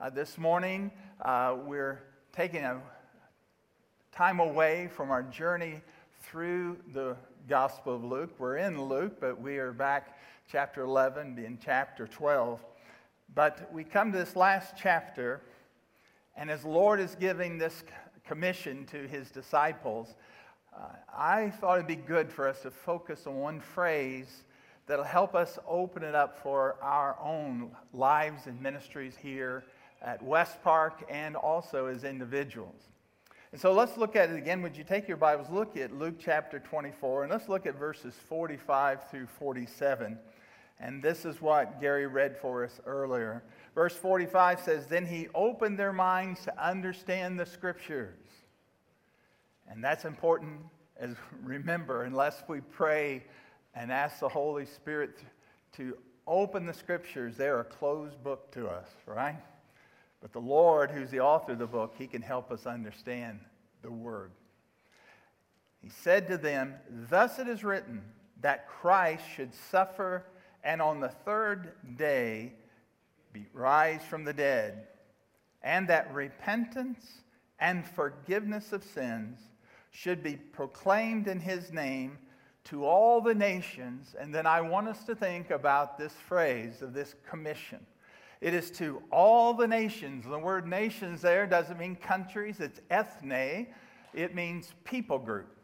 Uh, this morning, uh, we're taking a time away from our journey through the Gospel of Luke. We're in Luke, but we are back chapter 11 in chapter 12. But we come to this last chapter, and as Lord is giving this commission to his disciples, uh, I thought it'd be good for us to focus on one phrase that'll help us open it up for our own lives and ministries here at West Park and also as individuals. And so let's look at it again. Would you take your Bibles, look at Luke chapter 24, and let's look at verses 45 through 47. And this is what Gary read for us earlier. Verse 45 says, Then he opened their minds to understand the scriptures. And that's important as remember, unless we pray and ask the Holy Spirit to open the scriptures, they're a closed book to us, right? But the Lord, who's the author of the book, he can help us understand the word. He said to them, Thus it is written that Christ should suffer and on the third day be rise from the dead, and that repentance and forgiveness of sins should be proclaimed in his name to all the nations. And then I want us to think about this phrase of this commission. It is to all the nations. The word nations there doesn't mean countries, it's ethne, it means people group.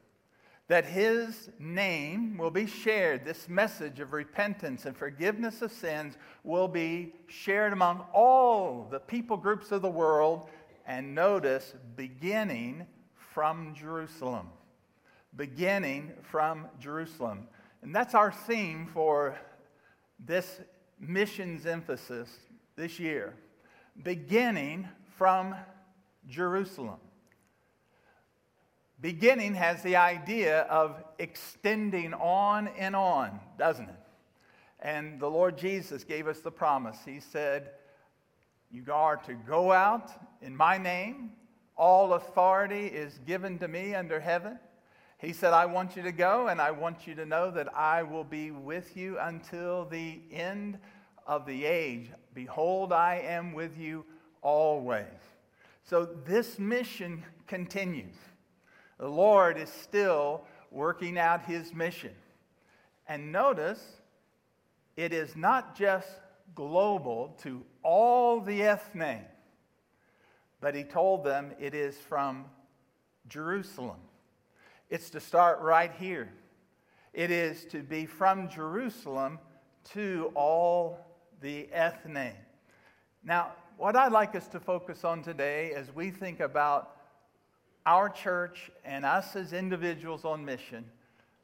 That his name will be shared. This message of repentance and forgiveness of sins will be shared among all the people groups of the world. And notice, beginning from Jerusalem beginning from Jerusalem. And that's our theme for this missions emphasis this year beginning from Jerusalem. Beginning has the idea of extending on and on, doesn't it? And the Lord Jesus gave us the promise. He said, You are to go out in my name. All authority is given to me under heaven. He said, I want you to go, and I want you to know that I will be with you until the end of the age. Behold, I am with you always. So this mission continues. The Lord is still working out his mission. And notice, it is not just global to all the ethne, but he told them it is from Jerusalem. It's to start right here. It is to be from Jerusalem to all the ethne. Now, what I'd like us to focus on today as we think about our church and us as individuals on mission,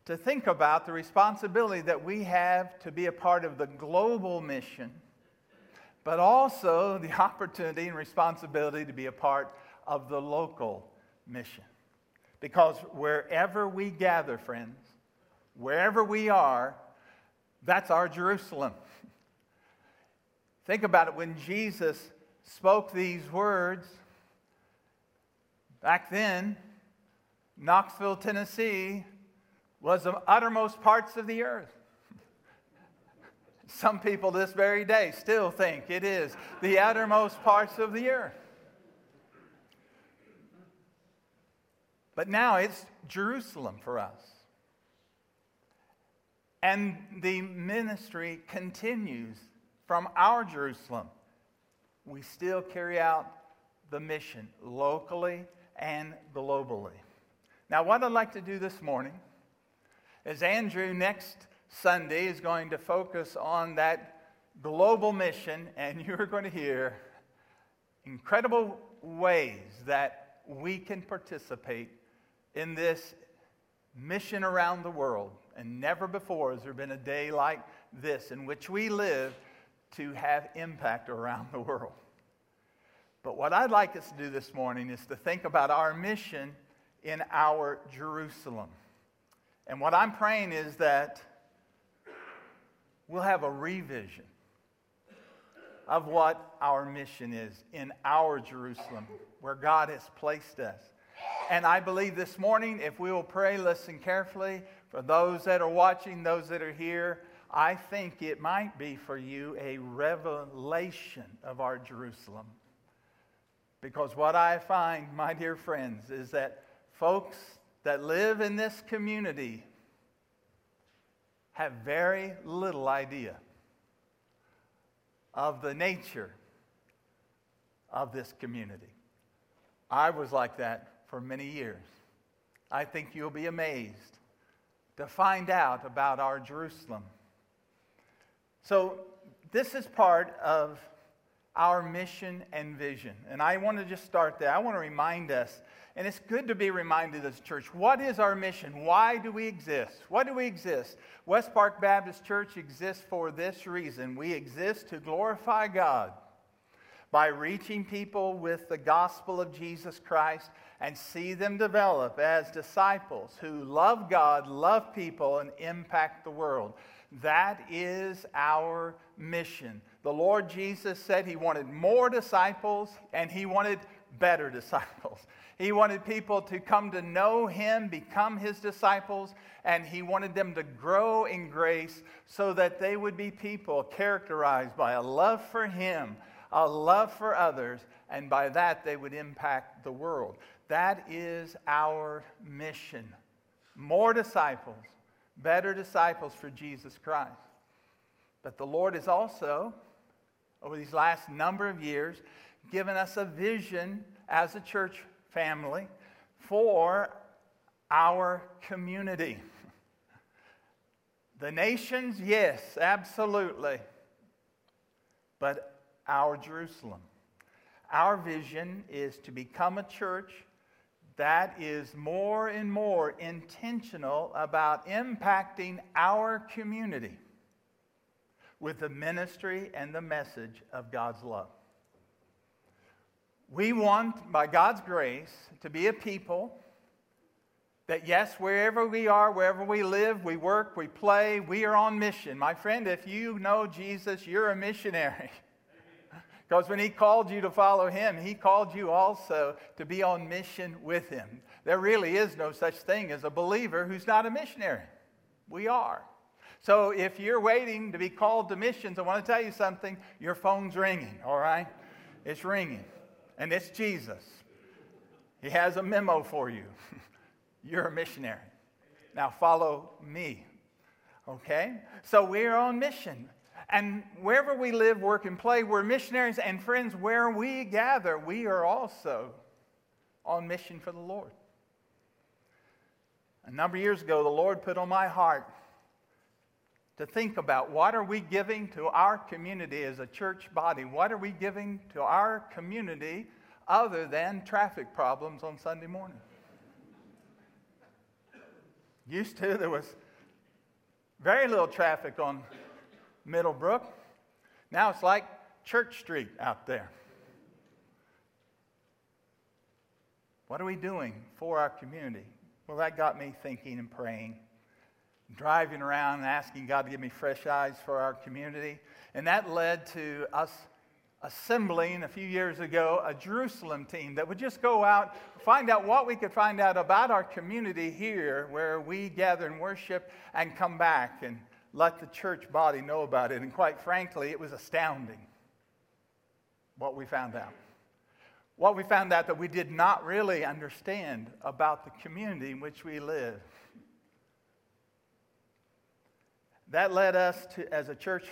to think about the responsibility that we have to be a part of the global mission, but also the opportunity and responsibility to be a part of the local mission. Because wherever we gather, friends, wherever we are, that's our Jerusalem. Think about it when Jesus spoke these words back then, Knoxville, Tennessee was the uttermost parts of the earth. Some people this very day still think it is the uttermost parts of the earth. But now it's Jerusalem for us. And the ministry continues from our Jerusalem. We still carry out the mission locally and globally. Now, what I'd like to do this morning is Andrew next Sunday is going to focus on that global mission, and you're going to hear incredible ways that we can participate in this mission around the world. And never before has there been a day like this in which we live to have impact around the world. But what I'd like us to do this morning is to think about our mission in our Jerusalem. And what I'm praying is that we'll have a revision of what our mission is in our Jerusalem, where God has placed us. And I believe this morning, if we will pray, listen carefully, for those that are watching, those that are here, I think it might be for you a revelation of our Jerusalem. Because what I find, my dear friends, is that folks that live in this community have very little idea of the nature of this community. I was like that for many years. I think you'll be amazed to find out about our Jerusalem. So, this is part of our mission and vision. And I want to just start there. I want to remind us, and it's good to be reminded as a church, what is our mission? Why do we exist? Why do we exist? West Park Baptist Church exists for this reason we exist to glorify God by reaching people with the gospel of Jesus Christ and see them develop as disciples who love God, love people, and impact the world. That is our mission. The Lord Jesus said he wanted more disciples and he wanted better disciples. He wanted people to come to know him, become his disciples, and he wanted them to grow in grace so that they would be people characterized by a love for him, a love for others, and by that they would impact the world. That is our mission. More disciples, better disciples for Jesus Christ. But the Lord has also, over these last number of years, given us a vision as a church family for our community. The nations, yes, absolutely. But our Jerusalem. Our vision is to become a church that is more and more intentional about impacting our community with the ministry and the message of God's love. We want, by God's grace, to be a people that, yes, wherever we are, wherever we live, we work, we play, we are on mission. My friend, if you know Jesus, you're a missionary. Because when he called you to follow him, he called you also to be on mission with him. There really is no such thing as a believer who's not a missionary. We are. So if you're waiting to be called to missions, I want to tell you something. Your phone's ringing, all right? It's ringing. And it's Jesus. He has a memo for you. you're a missionary. Now follow me. Okay? So we're on mission. And wherever we live, work, and play, we're missionaries. And friends, where we gather, we are also on mission for the Lord. A number of years ago, the Lord put on my heart to think about what are we giving to our community as a church body? What are we giving to our community other than traffic problems on Sunday morning? Used to, there was very little traffic on Middlebrook. Now it's like Church Street out there. What are we doing for our community? Well, that got me thinking and praying, driving around and asking God to give me fresh eyes for our community. And that led to us assembling a few years ago a Jerusalem team that would just go out, find out what we could find out about our community here where we gather and worship, and come back and let the church body know about it. And quite frankly, it was astounding what we found out. What we found out that we did not really understand about the community in which we live. That led us to, as a church,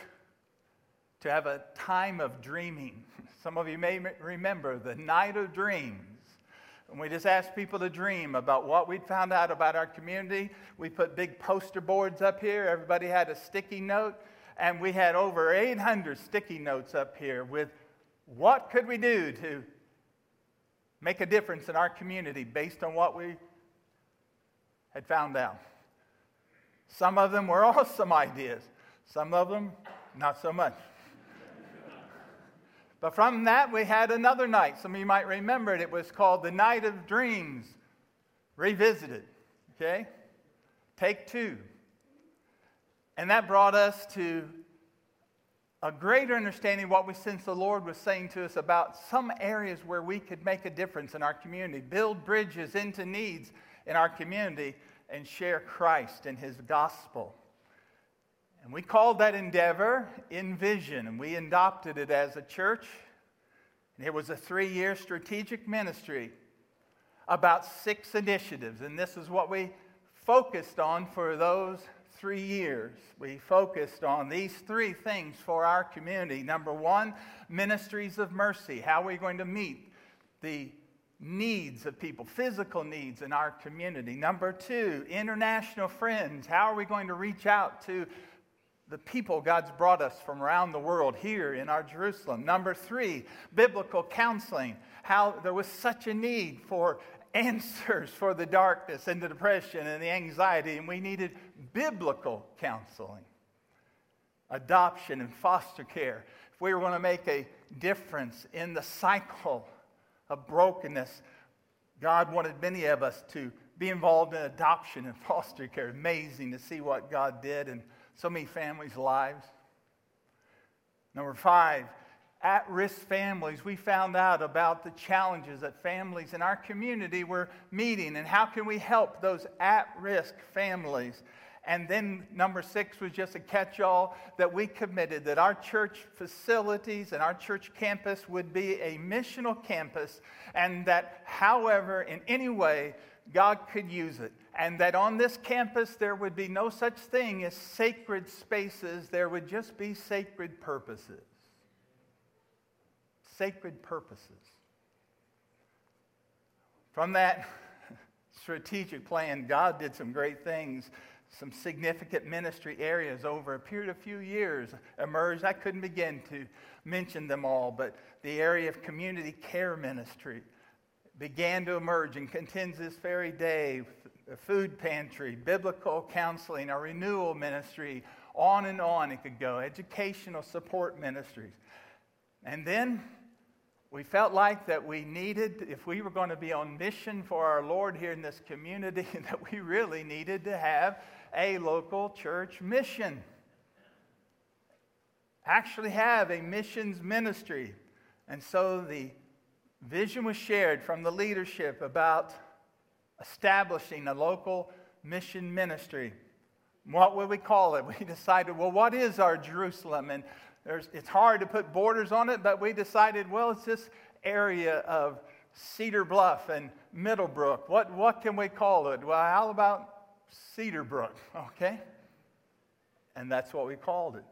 to have a time of dreaming. Some of you may remember the night of dreams and we just asked people to dream about what we'd found out about our community. We put big poster boards up here. Everybody had a sticky note. And we had over 800 sticky notes up here with what could we do to make a difference in our community based on what we had found out. Some of them were awesome ideas, some of them, not so much. But from that, we had another night. Some of you might remember it. It was called the Night of Dreams Revisited. Okay? Take two. And that brought us to a greater understanding of what we sense the Lord was saying to us about some areas where we could make a difference in our community, build bridges into needs in our community, and share Christ and His gospel. And we called that endeavor Envision, and we adopted it as a church. And It was a three year strategic ministry about six initiatives, and this is what we focused on for those three years. We focused on these three things for our community. Number one, ministries of mercy. How are we going to meet the needs of people, physical needs in our community? Number two, international friends. How are we going to reach out to the people God's brought us from around the world here in our Jerusalem. Number three, biblical counseling. How there was such a need for answers for the darkness and the depression and the anxiety, and we needed biblical counseling. Adoption and foster care. If we were going to make a difference in the cycle of brokenness, God wanted many of us to be involved in adoption and foster care. Amazing to see what God did. And so many families' lives. Number five, at risk families. We found out about the challenges that families in our community were meeting and how can we help those at risk families. And then number six was just a catch all that we committed that our church facilities and our church campus would be a missional campus, and that, however, in any way, God could use it and that on this campus there would be no such thing as sacred spaces, there would just be sacred purposes. Sacred purposes. From that strategic plan, God did some great things. Some significant ministry areas over a period of few years emerged. I couldn't begin to mention them all, but the area of community care ministry began to emerge and contends this very day the food pantry, biblical counseling, our renewal ministry, on and on it could go, educational support ministries. And then we felt like that we needed, if we were going to be on mission for our Lord here in this community, that we really needed to have a local church mission. Actually, have a missions ministry. And so the vision was shared from the leadership about establishing a local mission ministry. What would we call it? We decided, well, what is our Jerusalem? And it's hard to put borders on it, but we decided, well, it's this area of Cedar Bluff and Middlebrook. What, what can we call it? Well, how about Cedar Brook? Okay? And that's what we called it.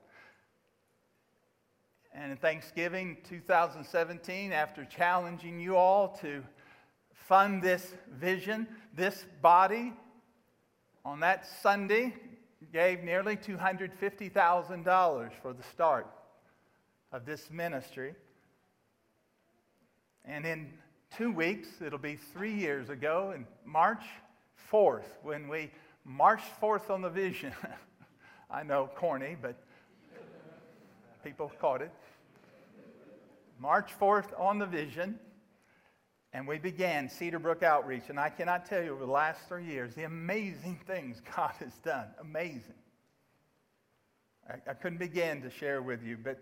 And in Thanksgiving 2017, after challenging you all to fund this vision. This body on that Sunday gave nearly $250,000 for the start of this ministry. And in two weeks, it'll be three years ago, in March 4th, when we marched forth on the vision. I know, corny, but people caught it. March 4th on the vision. And we began Cedar Brook Outreach. And I cannot tell you over the last three years the amazing things God has done. Amazing. I, I couldn't begin to share with you, but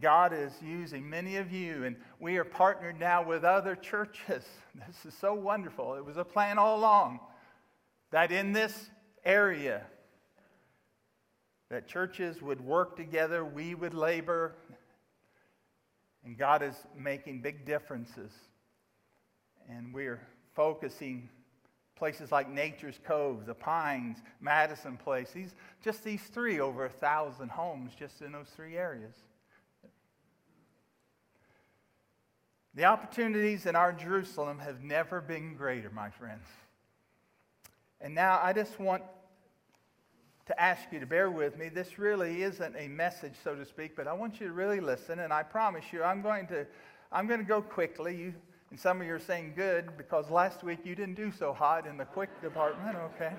God is using many of you, and we are partnered now with other churches. This is so wonderful. It was a plan all along that in this area, that churches would work together, we would labor, and God is making big differences and we're focusing places like Nature's Cove, the Pines, Madison Place. These, just these three, over a thousand homes just in those three areas. The opportunities in our Jerusalem have never been greater, my friends. And now I just want to ask you to bear with me. This really isn't a message, so to speak, but I want you to really listen. And I promise you, I'm going to, I'm going to go quickly. You and some of you are saying good because last week you didn't do so hot in the quick department, okay?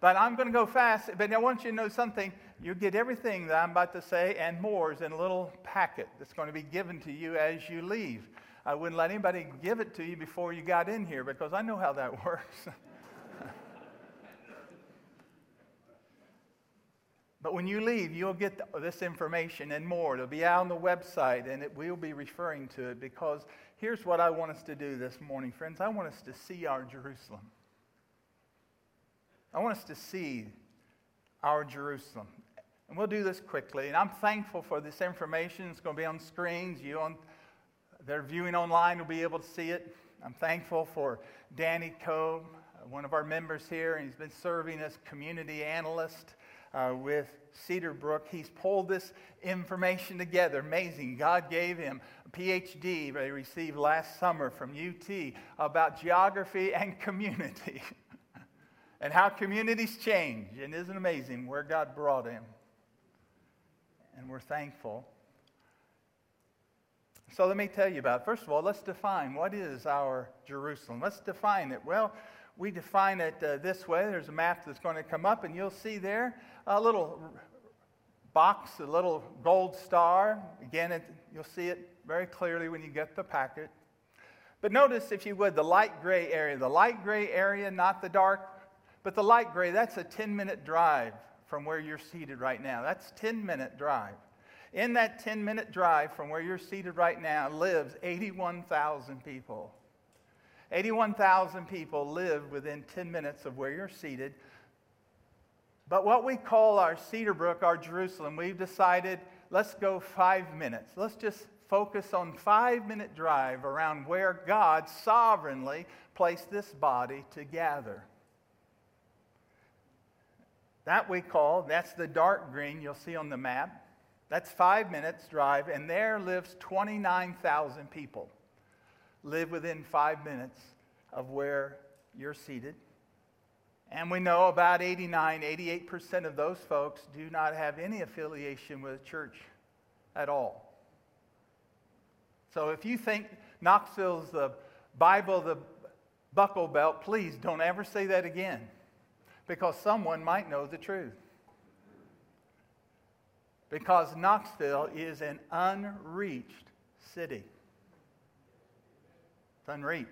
But I'm going to go fast. But I want you to know something. You get everything that I'm about to say and more is in a little packet that's going to be given to you as you leave. I wouldn't let anybody give it to you before you got in here because I know how that works. But when you leave, you'll get this information and more. It'll be out on the website, and it, we'll be referring to it because here's what I want us to do this morning, friends. I want us to see our Jerusalem. I want us to see our Jerusalem. And we'll do this quickly. And I'm thankful for this information. It's going to be on screens. You on that are viewing online will be able to see it. I'm thankful for Danny Coe, one of our members here, and he's been serving as community analyst uh, with Cedar Brook. He's pulled this information together. Amazing. God gave him a PhD they received last summer from UT about geography and community and how communities change. And isn't amazing where God brought him? And we're thankful. So let me tell you about it. First of all, let's define what is our Jerusalem. Let's define it. Well, we define it uh, this way. There's a map that's going to come up, and you'll see there a little box, a little gold star. Again, it, you'll see it very clearly when you get the packet. But notice, if you would, the light gray area. The light gray area, not the dark, but the light gray, that's a 10 minute drive from where you're seated right now. That's 10 minute drive. In that 10 minute drive from where you're seated right now lives 81,000 people. 81,000 people live within 10 minutes of where you're seated. But what we call our Cedar Brook, our Jerusalem, we've decided let's go five minutes. Let's just focus on five minute drive around where God sovereignly placed this body to gather. That we call, that's the dark green you'll see on the map. That's five minutes drive, and there lives 29,000 people live within five minutes of where you're seated. And we know about 89, 88% of those folks do not have any affiliation with a church at all. So if you think Knoxville's the Bible, the buckle belt, please don't ever say that again because someone might know the truth. Because Knoxville is an unreached city. It's unreached.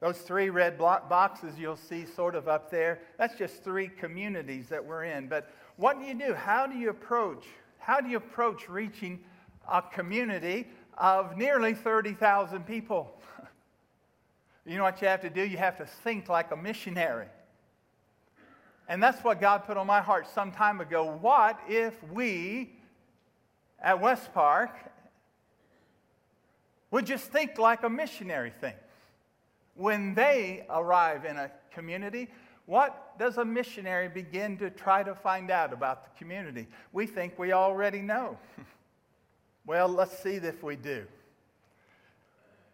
Those three red boxes you'll see sort of up there, that's just three communities that we're in. But what do you do? How do you approach? How do you approach reaching a community of nearly 30,000 people? you know what you have to do? You have to think like a missionary. And that's what God put on my heart some time ago. What if we at West Park would just think like a missionary thinks. When they arrive in a community, what does a missionary begin to try to find out about the community? We think we already know. well, let's see if we do.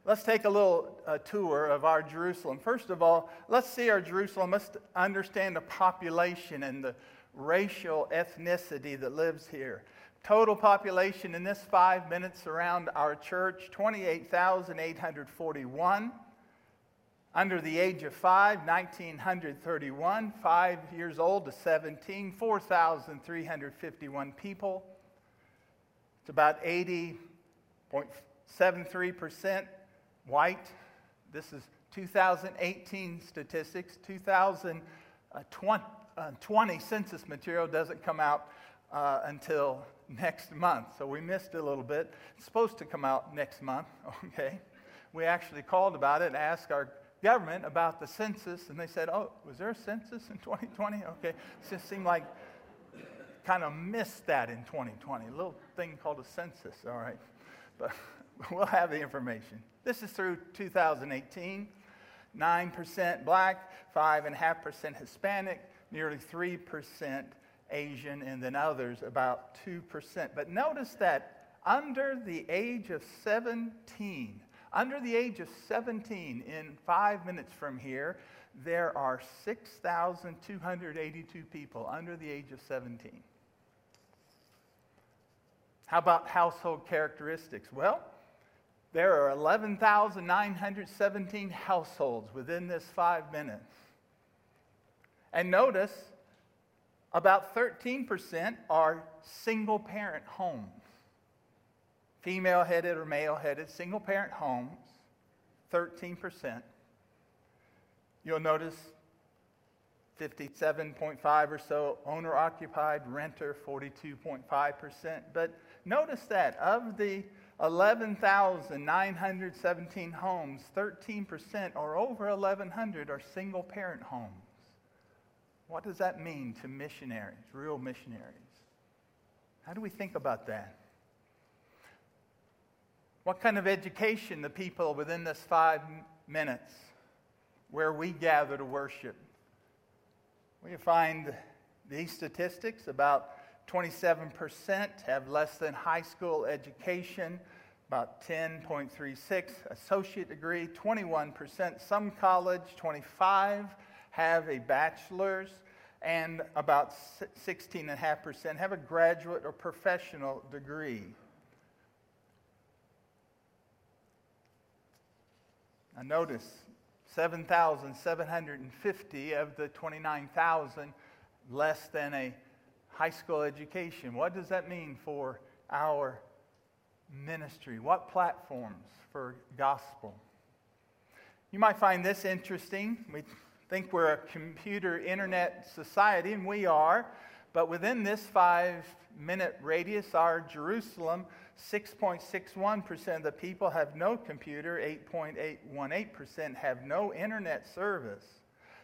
Let's take a little uh, tour of our Jerusalem. First of all, let's see our Jerusalem. Let's understand the population and the racial ethnicity that lives here. Total population in this five minutes around our church 28,841. Under the age of five, 1,931. Five years old to 17, 4,351 people. It's about 80.73% white. This is 2018 statistics. 2020 uh, census material doesn't come out uh, until next month. So we missed a little bit. It's supposed to come out next month, okay? We actually called about it asked our government about the census, and they said, Oh, was there a census in 2020? Okay. It just seemed like kind of missed that in 2020. A little thing called a census, all right. But we'll have the information. This is through 2018. 9% black, 5.5% Hispanic, nearly 3% Asian, and then others about 2%. But notice that under the age of 17, under the age of 17, in five minutes from here, there are 6,282 people under the age of 17. How about household characteristics? Well, there are 11,917 households within this five minutes. And notice about 13% are single parent homes. Female headed or male headed single parent homes, 13%. You'll notice 57.5 or so owner occupied, renter 42.5%. But notice that of the 11,917 homes, 13% or over 1,100 are single parent homes. What does that mean to missionaries, real missionaries? How do we think about that? What kind of education the people within this five minutes where we gather to worship? We find these statistics about 27% have less than high school education, about 10.36 associate degree, 21% some college, 25 have a bachelor's, and about 16.5% have a graduate or professional degree. Now notice 7,750 of the 29,000 less than a high school education. What does that mean for our ministry? What platforms for gospel? You might find this interesting. We think we're a computer internet society, and we are. But within this five minute radius, our Jerusalem, 6.61% of the people have no computer, 8.818% have no internet service.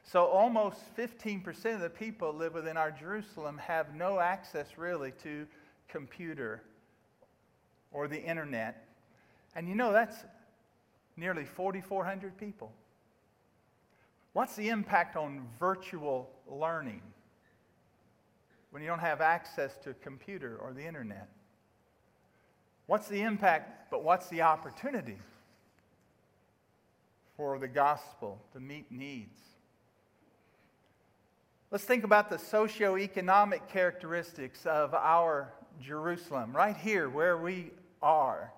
So almost 15% of the people live within our Jerusalem have no access really to computer or the internet. And you know, that's nearly 4,400 people. What's the impact on virtual learning when you don't have access to a computer or the internet? What's the impact, but what's the opportunity for the gospel to meet needs? Let's think about the socioeconomic characteristics of our Jerusalem, right here where we are.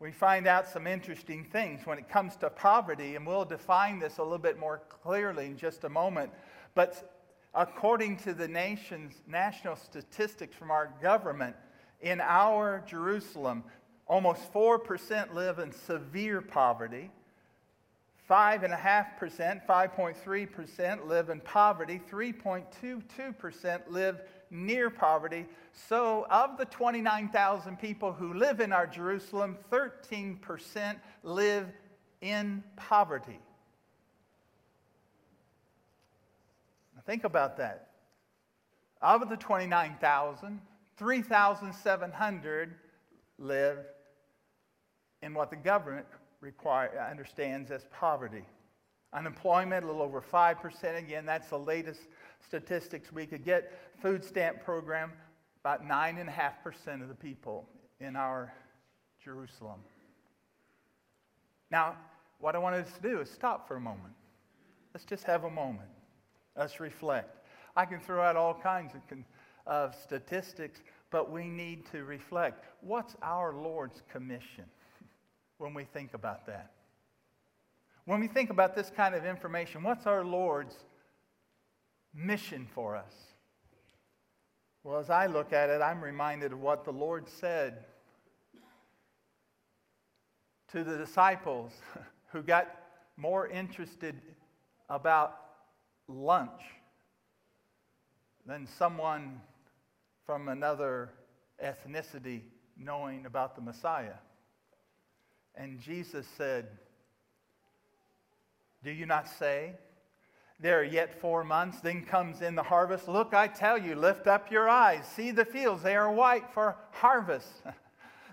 We find out some interesting things when it comes to poverty, and we'll define this a little bit more clearly in just a moment. But according to the nation's national statistics from our government, in our Jerusalem, almost 4% live in severe poverty. 5.5%, 5.3% live in poverty, 3.22% live near poverty. So, of the 29,000 people who live in our Jerusalem, 13% live in poverty. Now think about that. Of the 29,000, 3,700 live in what the government require, uh, understands as poverty. Unemployment, a little over 5%. Again, that's the latest statistics we could get. Food stamp program, about 9.5% of the people in our Jerusalem. Now, what I want us to do is stop for a moment. Let's just have a moment. Let's reflect. I can throw out all kinds of, of statistics, but we need to reflect. What's our Lord's commission? when we think about that. When we think about this kind of information, what's our Lord's mission for us? Well, as I look at it, I'm reminded of what the Lord said to the disciples who got more interested about lunch than someone from another ethnicity knowing about the Messiah. And Jesus said, Do you not say, There are yet four months, then comes in the harvest? Look, I tell you, lift up your eyes, see the fields, they are white for harvest.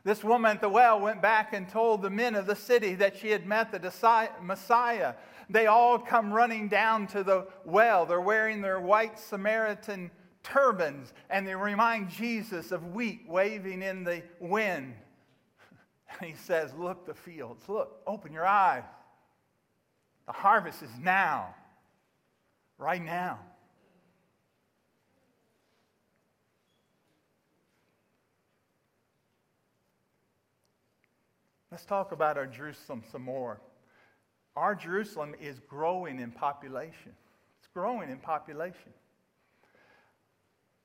This woman at the well went back and told the men of the city that she had met the Messiah. They all come running down to the well. They're wearing their white Samaritan turbans, and they remind Jesus of wheat waving in the wind. And he says, Look, the fields, look, open your eyes. The harvest is now, right now. Let's talk about our Jerusalem some more. Our Jerusalem is growing in population. It's growing in population.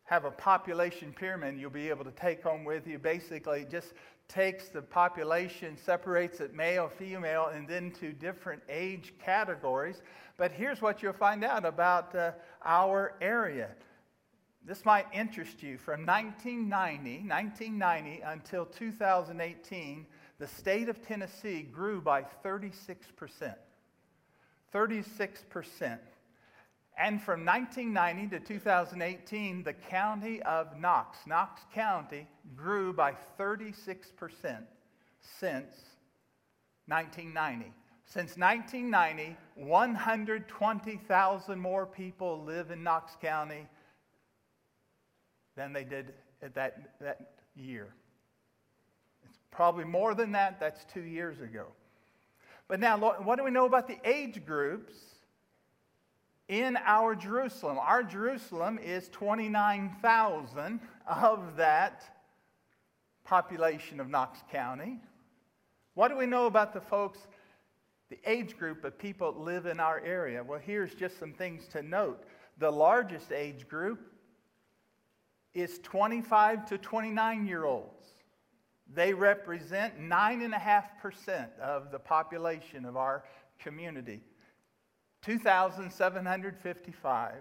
Have a population pyramid you'll be able to take home with you. Basically, it just takes the population, separates it male, female, and then to different age categories. But here's what you'll find out about uh, our area. This might interest you. From 1990, 1990 until 2018, the state of Tennessee grew by 36%. 36%. And from 1990 to 2018, the county of Knox, Knox County, grew by 36%. since 1990. Since 1990, 120,000 more people live in Knox County than they did at that, that year. It's probably more than that. That's two years ago. But now, what do we know about the age groups in our Jerusalem? Our Jerusalem is 29,000 of that population of Knox County. What do we know about the folks the age group of people that live in our area. Well, here's just some things to note. The largest age group is 25 to 29 year olds. They represent 9.5% of the population of our community. 2,755,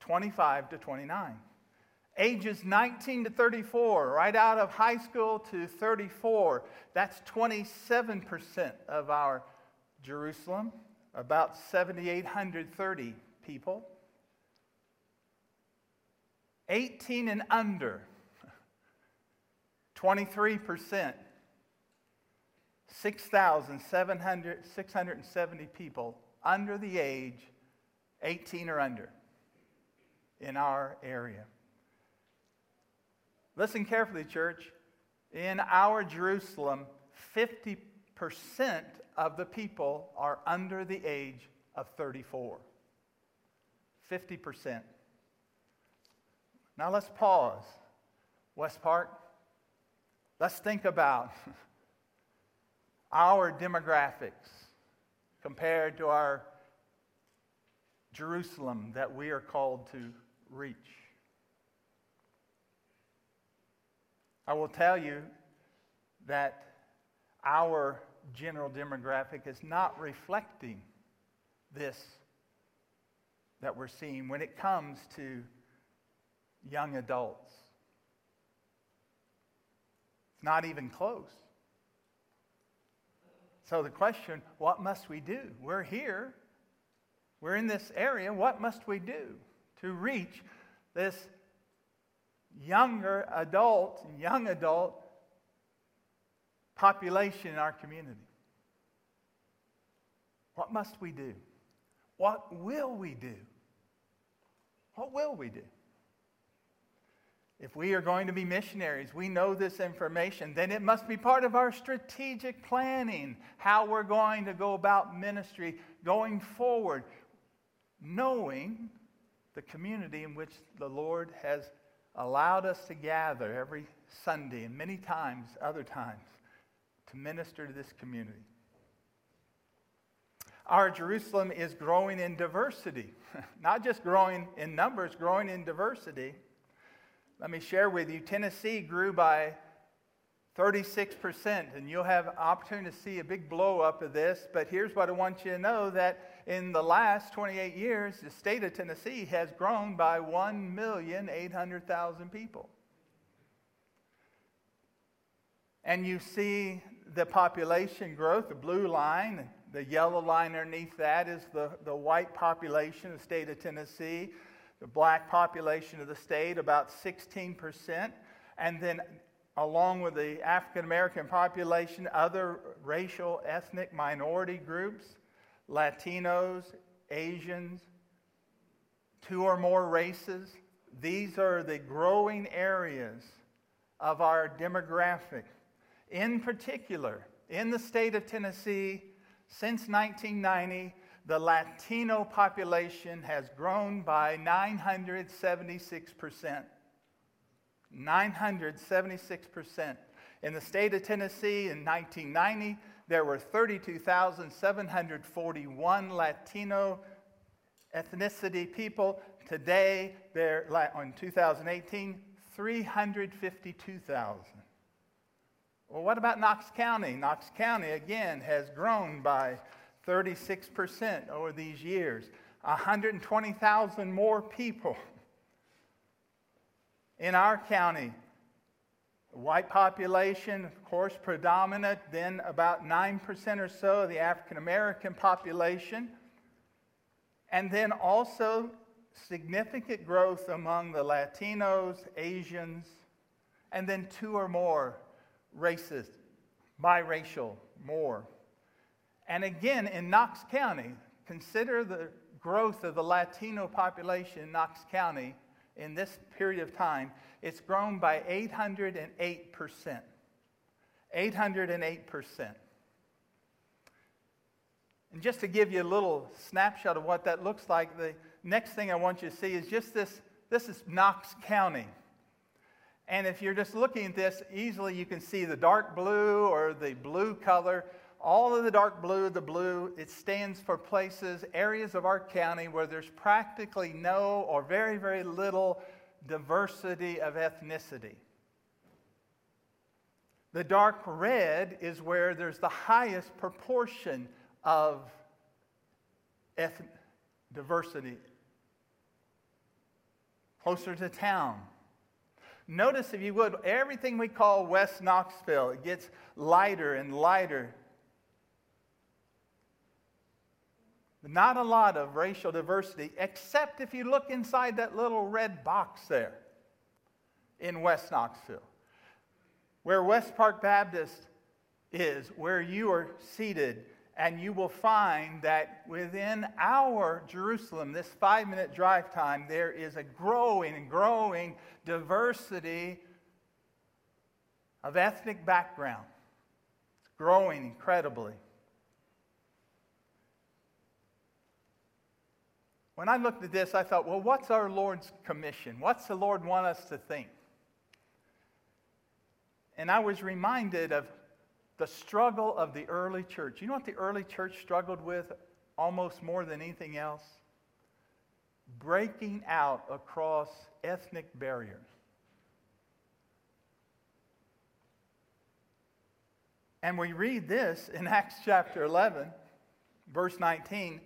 25 to 29 ages 19 to 34, right out of high school to 34. That's 27% of our Jerusalem, about 7,830 people. 18 and under, 23%. 6,670 people under the age 18 or under in our area. Listen carefully, church. In our Jerusalem, 50% of the people are under the age of 34. 50%. Now let's pause. West Park, let's think about our demographics compared to our Jerusalem that we are called to reach. I will tell you that our general demographic is not reflecting this that we're seeing when it comes to young adults. It's not even close. So, the question what must we do? We're here, we're in this area. What must we do to reach this younger adult, young adult population in our community. What must we do? What will we do? What will we do? If we are going to be missionaries, we know this information, then it must be part of our strategic planning, how we're going to go about ministry going forward, knowing the community in which the Lord has allowed us to gather every Sunday and many times, other times, to minister to this community. Our Jerusalem is growing in diversity, not just growing in numbers, growing in diversity. Let me share with you Tennessee grew by 36%, and you'll have opportunity to see a big blow up of this. But here's what I want you to know that in the last 28 years, the state of Tennessee has grown by 1,800,000 people. And you see the population growth, the blue line, the yellow line underneath that is the, the white population of the state of Tennessee, the black population of the state, about 16%. And then along with the African American population, other racial, ethnic minority groups, Latinos, Asians, two or more races. These are the growing areas of our demographic. In particular, in the state of Tennessee, since 1990, the Latino population has grown by 976%. 976%. In the state of Tennessee in 1990, there were 32,741 Latino ethnicity people. Today, there, in 2018, 352,000. Well, what about Knox County? Knox County, again, has grown by 36% over these years. 120,000 more people in our county White population, of course, predominant, then about 9% or so of the African American population. And then also significant growth among the Latinos, Asians, and then two or more races biracial more. And again, in Knox County, consider the growth of the Latino population in Knox County in this period of time. It's grown by 808%. 808%. And just to give you a little snapshot of what that looks like, the next thing I want you to see is just this this is Knox County. And if you're just looking at this, easily you can see the dark blue or the blue color. All of the dark blue, the blue, it stands for places, areas of our county where there's practically no or very, very little diversity of ethnicity. The dark red is where there's the highest proportion of ethnic diversity closer to town. Notice, if you would, everything we call West Knoxville, it gets lighter and lighter. Not a lot of racial diversity, except if you look inside that little red box there in West Knoxville, where West Park Baptist is, where you are seated and you will find that within our Jerusalem, this five minute drive time, there is a growing and growing diversity of ethnic background. It's growing incredibly. When I looked at this, I thought, well, what's our Lord's commission? What's the Lord want us to think? And I was reminded of the struggle of the early church. You know what the early church struggled with almost more than anything else? Breaking out across ethnic barriers. And we read this in Acts chapter 11, verse 19.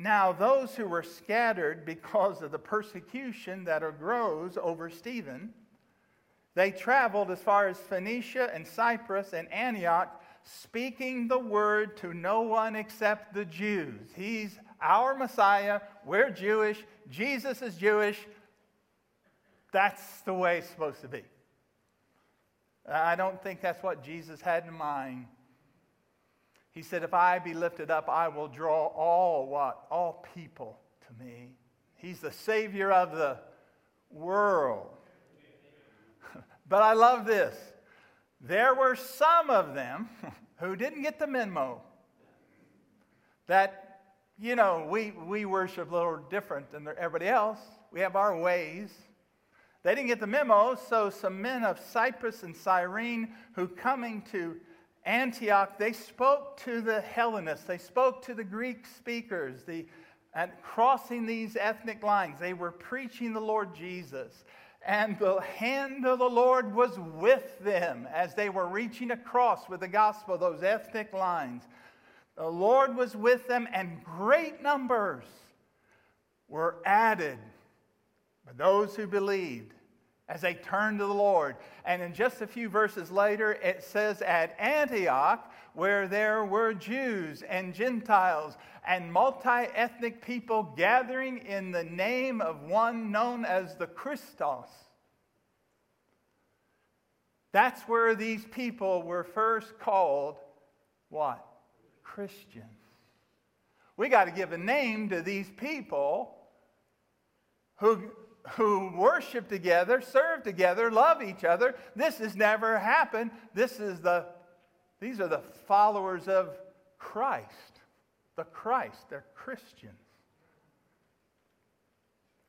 Now, those who were scattered because of the persecution that arose over Stephen, they traveled as far as Phoenicia and Cyprus and Antioch, speaking the word to no one except the Jews. He's our Messiah. We're Jewish. Jesus is Jewish. That's the way it's supposed to be. I don't think that's what Jesus had in mind. He said, If I be lifted up, I will draw all what? All people to me. He's the Savior of the world. But I love this. There were some of them who didn't get the memo that, you know, we, we worship a little different than everybody else. We have our ways. They didn't get the memo, so some men of Cyprus and Cyrene who coming to Antioch, they spoke to the Hellenists, they spoke to the Greek speakers, the, and crossing these ethnic lines, they were preaching the Lord Jesus. And the hand of the Lord was with them as they were reaching across with the gospel, those ethnic lines. The Lord was with them, and great numbers were added by those who believed as they turned to the Lord. And in just a few verses later, it says, At Antioch, where there were Jews and Gentiles and multi ethnic people gathering in the name of one known as the Christos. That's where these people were first called what? Christians. We got to give a name to these people who, who worship together, serve together, love each other. This has never happened. This is the, these are the followers of Christ the Christ. They're Christians.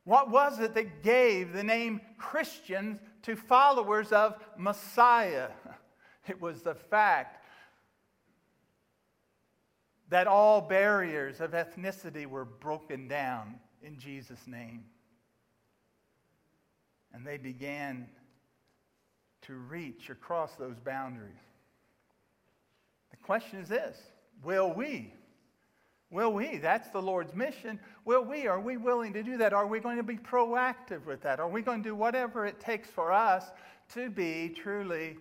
What was it that gave the name Christians to followers of Messiah? It was the fact that all barriers of ethnicity were broken down in Jesus' name. And they began to reach across those boundaries. The question is this Will we Will we? That's the Lord's mission. Will we? Are we willing to do that? Are we going to be proactive with that? Are we going to do whatever it takes for us to be truly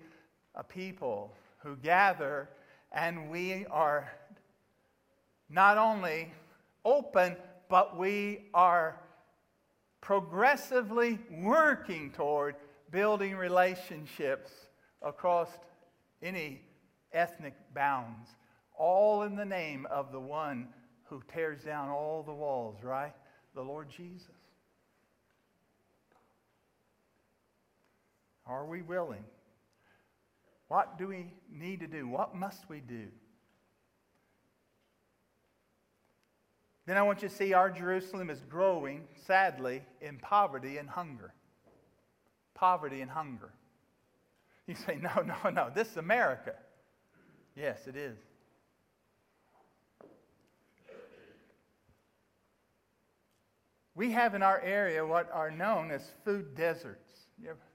a people who gather and we are not only open, but we are progressively working toward building relationships across any ethnic bounds, all in the name of the one who tears down all the walls, right? The Lord Jesus. Are we willing? What do we need to do? What must we do? Then I want you to see our Jerusalem is growing, sadly, in poverty and hunger. Poverty and hunger. You say, no, no, no, this is America. Yes, it is. We have in our area what are known as food deserts.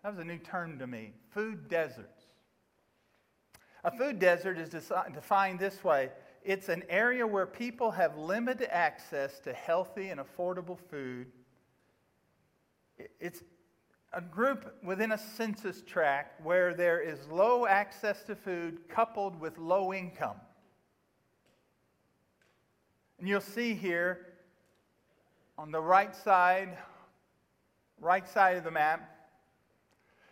That was a new term to me food deserts. A food desert is defined this way it's an area where people have limited access to healthy and affordable food. It's a group within a census tract where there is low access to food coupled with low income. And you'll see here on the right side, right side of the map,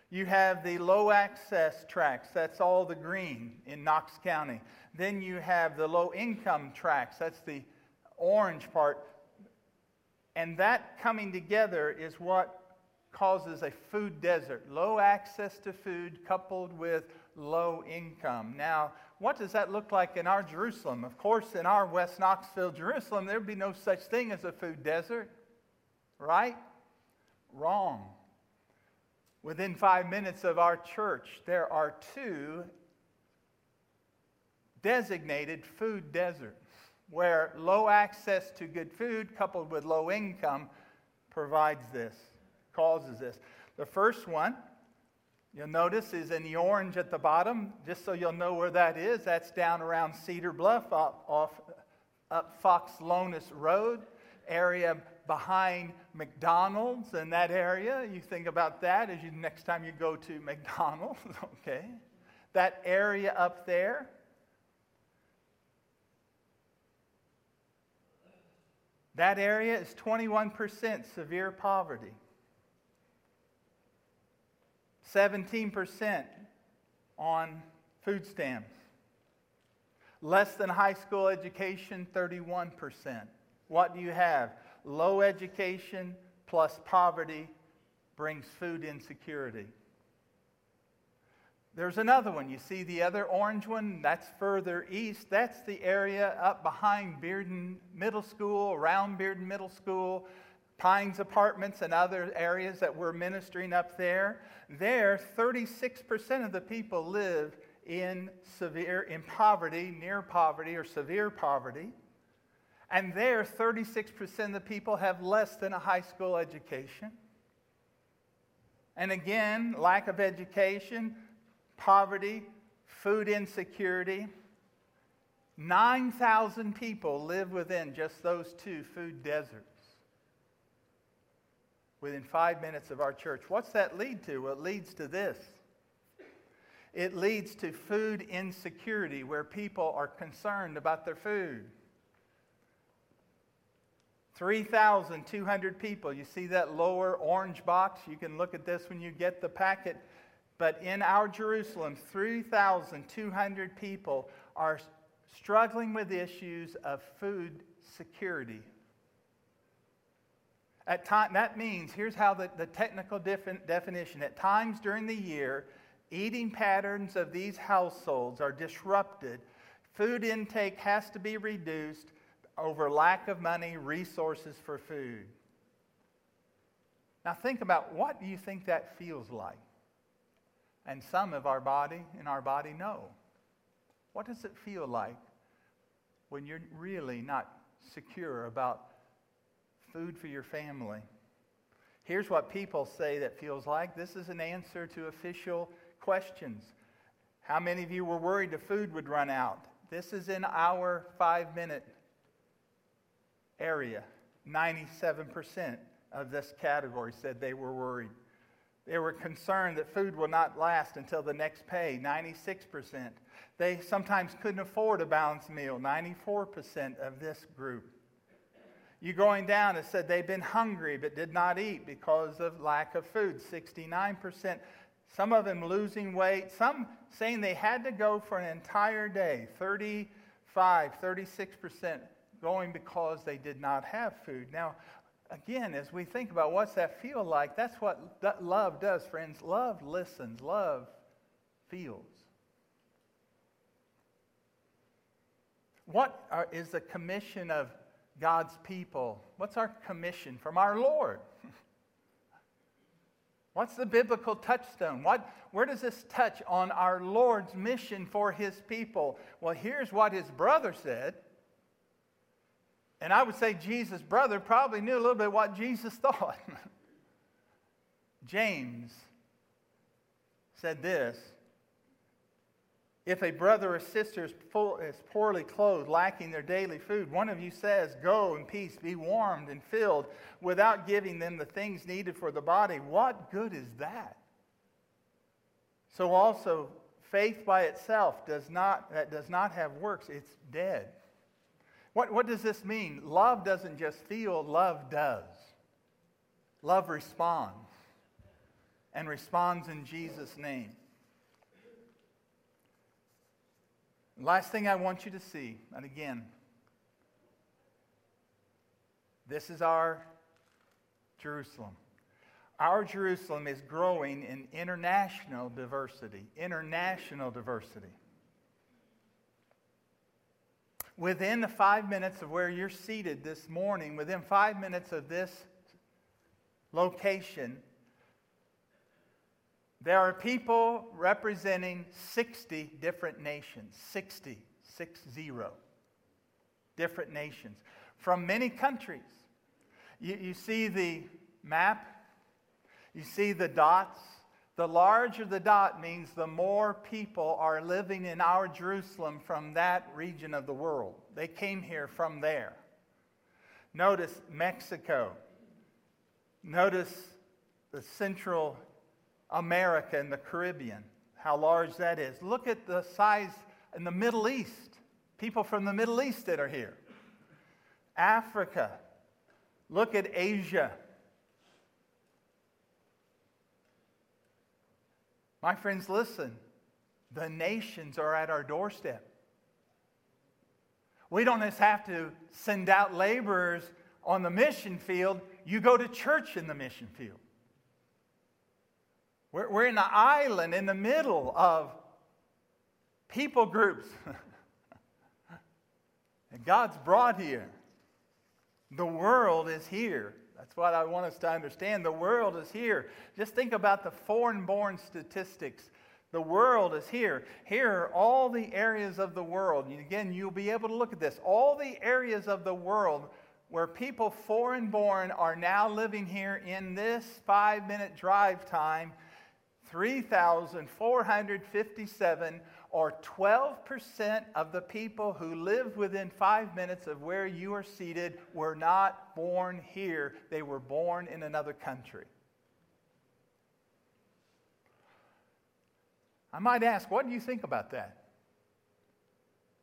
you have the low access tracts, that's all the green in Knox County. Then you have the low income tracts, that's the orange part. And that coming together is what causes a food desert low access to food coupled with low income. Now, what does that look like in our Jerusalem? Of course, in our West Knoxville, Jerusalem, there'd be no such thing as a food desert, right? Wrong. Within five minutes of our church, there are two designated food deserts where low access to good food coupled with low income provides this, causes this. The first one, you'll notice, is in the orange at the bottom, just so you'll know where that is. That's down around Cedar Bluff off, off up Fox Lonas Road area behind McDonald's in that area. You think about that as you next time you go to McDonald's, okay? That area up there. That area is 21% severe poverty. 17% on food stamps. Less than high school education, 31%. What do you have? Low education plus poverty brings food insecurity. There's another one. You see the other orange one? That's further east. That's the area up behind Bearden Middle School, around Bearden Middle School, Pines Apartments, and other areas that we're ministering up there. There, 36% of the people live in severe in poverty, near poverty, or severe poverty. And there, 36% of the people have less than a high school education. And again, lack of education, poverty, food insecurity. 9,000 people live within just those two food deserts within five minutes of our church. What's that lead to? Well, it leads to this it leads to food insecurity where people are concerned about their food. 3,200 people. You see that lower orange box? You can look at this when you get the packet. But in our Jerusalem, 3,200 people are struggling with issues of food security. At time, that means, here's how the, the technical defi- definition at times during the year, eating patterns of these households are disrupted. Food intake has to be reduced over lack of money, resources for food. Now think about what do you think that feels like? And some of our body in our body know. What does it feel like when you're really not secure about food for your family? Here's what people say that feels like. This is an answer to official questions. How many of you were worried the food would run out? This is in our five minute area. 97% of this category said they were worried. They were concerned that food will not last until the next pay, 96%. They sometimes couldn't afford a balanced meal, 94% of this group. You going down, it said they've been hungry but did not eat because of lack of food, 69%. Some of them losing weight, some saying they had to go for an entire day 35, 36% going because they did not have food. Now, again, as we think about what's that feel like, that's what that love does, friends. Love listens, love feels. What are, is the commission of God's people? What's our commission from our Lord? What's the biblical touchstone? What, where does this touch on our Lord's mission for his people? Well, here's what his brother said. And I would say Jesus' brother probably knew a little bit what Jesus thought. James said this if a brother or sister is, is, poorly clothed, lacking their daily food, one of you says, Go in peace, be warmed and filled, without giving them the things needed for the body, what good is that? So also, faith by itself does not, that does not have works, it's dead. What, what does this mean? Love doesn't just feel, love does. Love responds, and responds in Jesus' name. Last thing I want you to see, and again, this is our Jerusalem. Our Jerusalem is growing in international diversity. International diversity. Within the five minutes of where you're seated this morning, within five minutes of this location, there are people representing 60 different nations. 60, six zero different nations from many countries. You, you see the map, you see the dots. The larger the dot means the more people are living in our Jerusalem from that region of the world. They came here from there. Notice Mexico. Notice the Central America and the Caribbean, how large that is. Look at the size in the Middle East, people from the Middle East that are here. Africa, look at Asia. My friends, listen. The nations are at our doorstep. We don't just have to send out laborers on the mission field, you go to church in the mission field. We're, we're in an island in the middle of people groups. and God's brought here. The world is here. That's what I want us to understand. The world is here. Just think about the foreign born statistics. The world is here. Here are all the areas of the world. And again, you'll be able to look at this. All the areas of the world where people foreign born are now living here in this five minute drive time 3,457, or 12% of the people who live within five minutes of where you are seated, were not born here. They were born in another country. I might ask, what do you think about that?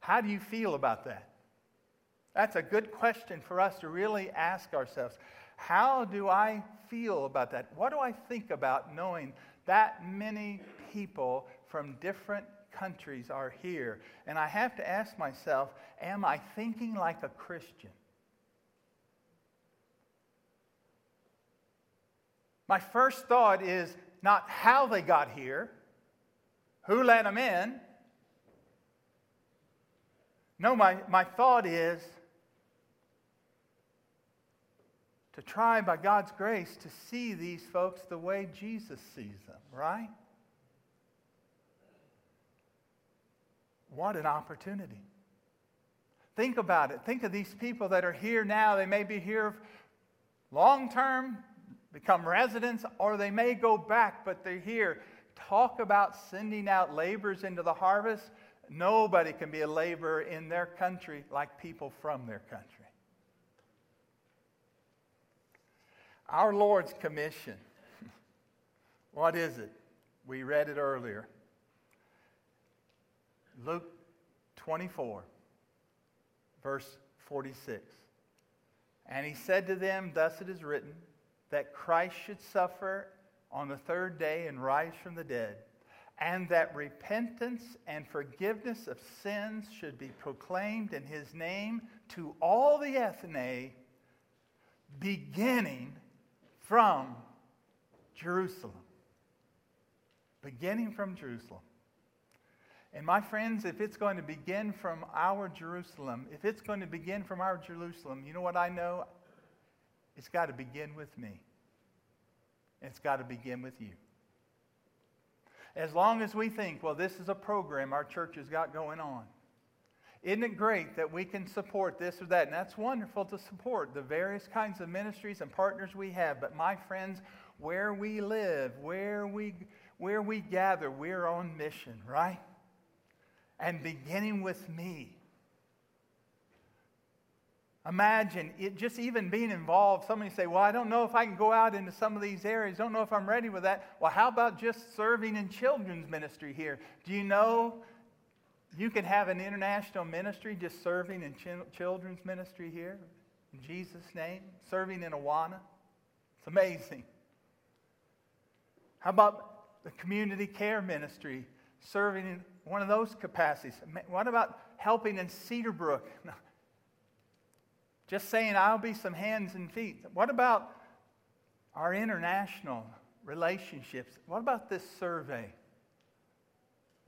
How do you feel about that? That's a good question for us to really ask ourselves. How do I feel about that? What do I think about knowing that many people from different countries are here. And I have to ask myself, am I thinking like a Christian? My first thought is not how they got here, who let them in. No, my, my thought is to try by God's grace to see these folks the way Jesus sees them, right? What an opportunity. Think about it. Think of these people that are here now. They may be here long term, become residents, or they may go back, but they're here. Talk about sending out laborers into the harvest. Nobody can be a laborer in their country like people from their country. Our Lord's commission. What is it? We read it earlier. Luke 24, verse 46. And he said to them, Thus it is written, that Christ should suffer on the third day and rise from the dead, and that repentance and forgiveness of sins should be proclaimed in his name to all the ethne, beginning from Jerusalem. Beginning from Jerusalem. And my friends, if it's going to begin from our Jerusalem, if it's going to begin from our Jerusalem, you know what I know? It's got to begin with me. It's got to begin with you. As long as we think, well, this is a program our church has got going on. Isn't it great that we can support this or that? And that's wonderful to support the various kinds of ministries and partners we have. But my friends, where we live, where we, where we gather, we're on mission, right? And beginning with me. Imagine it just even being involved. Somebody say, Well, I don't know if I can go out into some of these areas. Don't know if I'm ready with that. Well, how about just serving in children's ministry here? Do you know you can have an international ministry just serving in ch- children's ministry here? In Jesus' name? Serving in Awana? It's amazing. How about the community care ministry? Serving in one of those capacities. What about helping in Cedarbrook? Just saying, I'll be some hands and feet. What about our international relationships? What about this survey?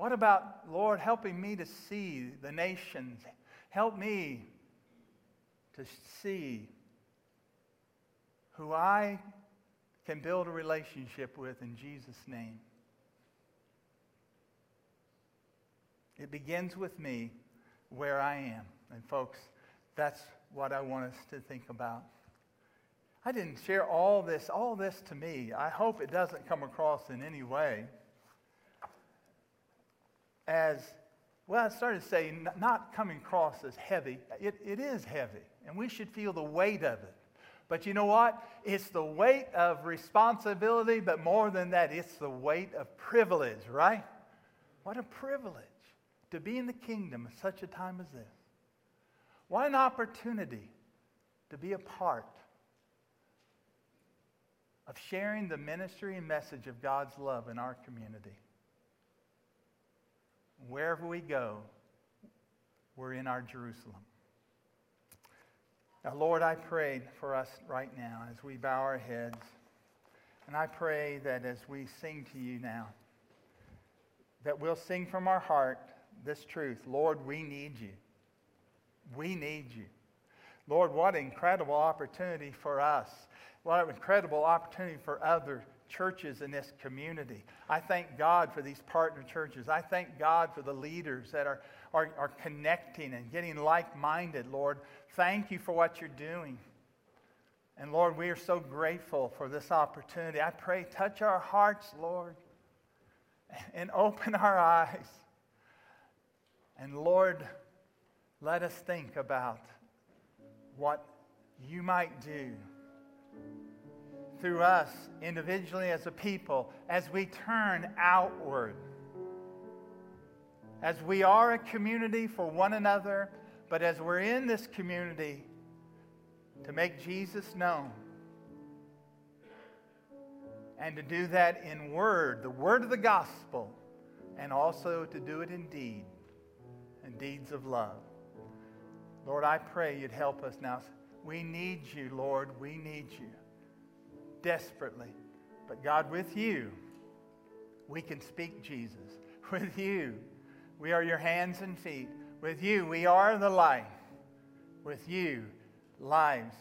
What about, Lord, helping me to see the nations? Help me to see who I can build a relationship with in Jesus' name. It begins with me where I am. And, folks, that's what I want us to think about. I didn't share all this, all this to me. I hope it doesn't come across in any way as, well, I started saying not coming across as heavy. It, it is heavy, and we should feel the weight of it. But you know what? It's the weight of responsibility, but more than that, it's the weight of privilege, right? What a privilege to be in the kingdom at such a time as this. What an opportunity to be a part of sharing the ministry and message of God's love in our community. Wherever we go, we're in our Jerusalem. Now, Lord, I pray for us right now as we bow our heads. And I pray that as we sing to you now, that we'll sing from our heart this truth Lord, we need you. We need you. Lord, what incredible opportunity for us. What an incredible opportunity for other churches in this community. I thank God for these partner churches. I thank God for the leaders that are, are, are connecting and getting like minded, Lord. Thank you for what you're doing. And Lord, we are so grateful for this opportunity. I pray, touch our hearts, Lord, and open our eyes. And Lord, let us think about what you might do through us individually as a people as we turn outward. As we are a community for one another, but as we're in this community to make Jesus known. And to do that in word, the word of the gospel, and also to do it in deed, and deeds of love. Lord, I pray you'd help us now. We need you, Lord. We need you desperately. But God, with you, we can speak Jesus. With you, we are your hands and feet. With you, we are the life. With you, lives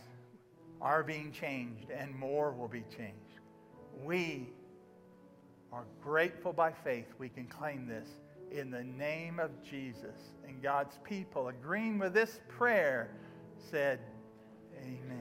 are being changed and more will be changed. We are grateful by faith we can claim this in the name of Jesus. And God's people, agreeing with this prayer, said, Amen.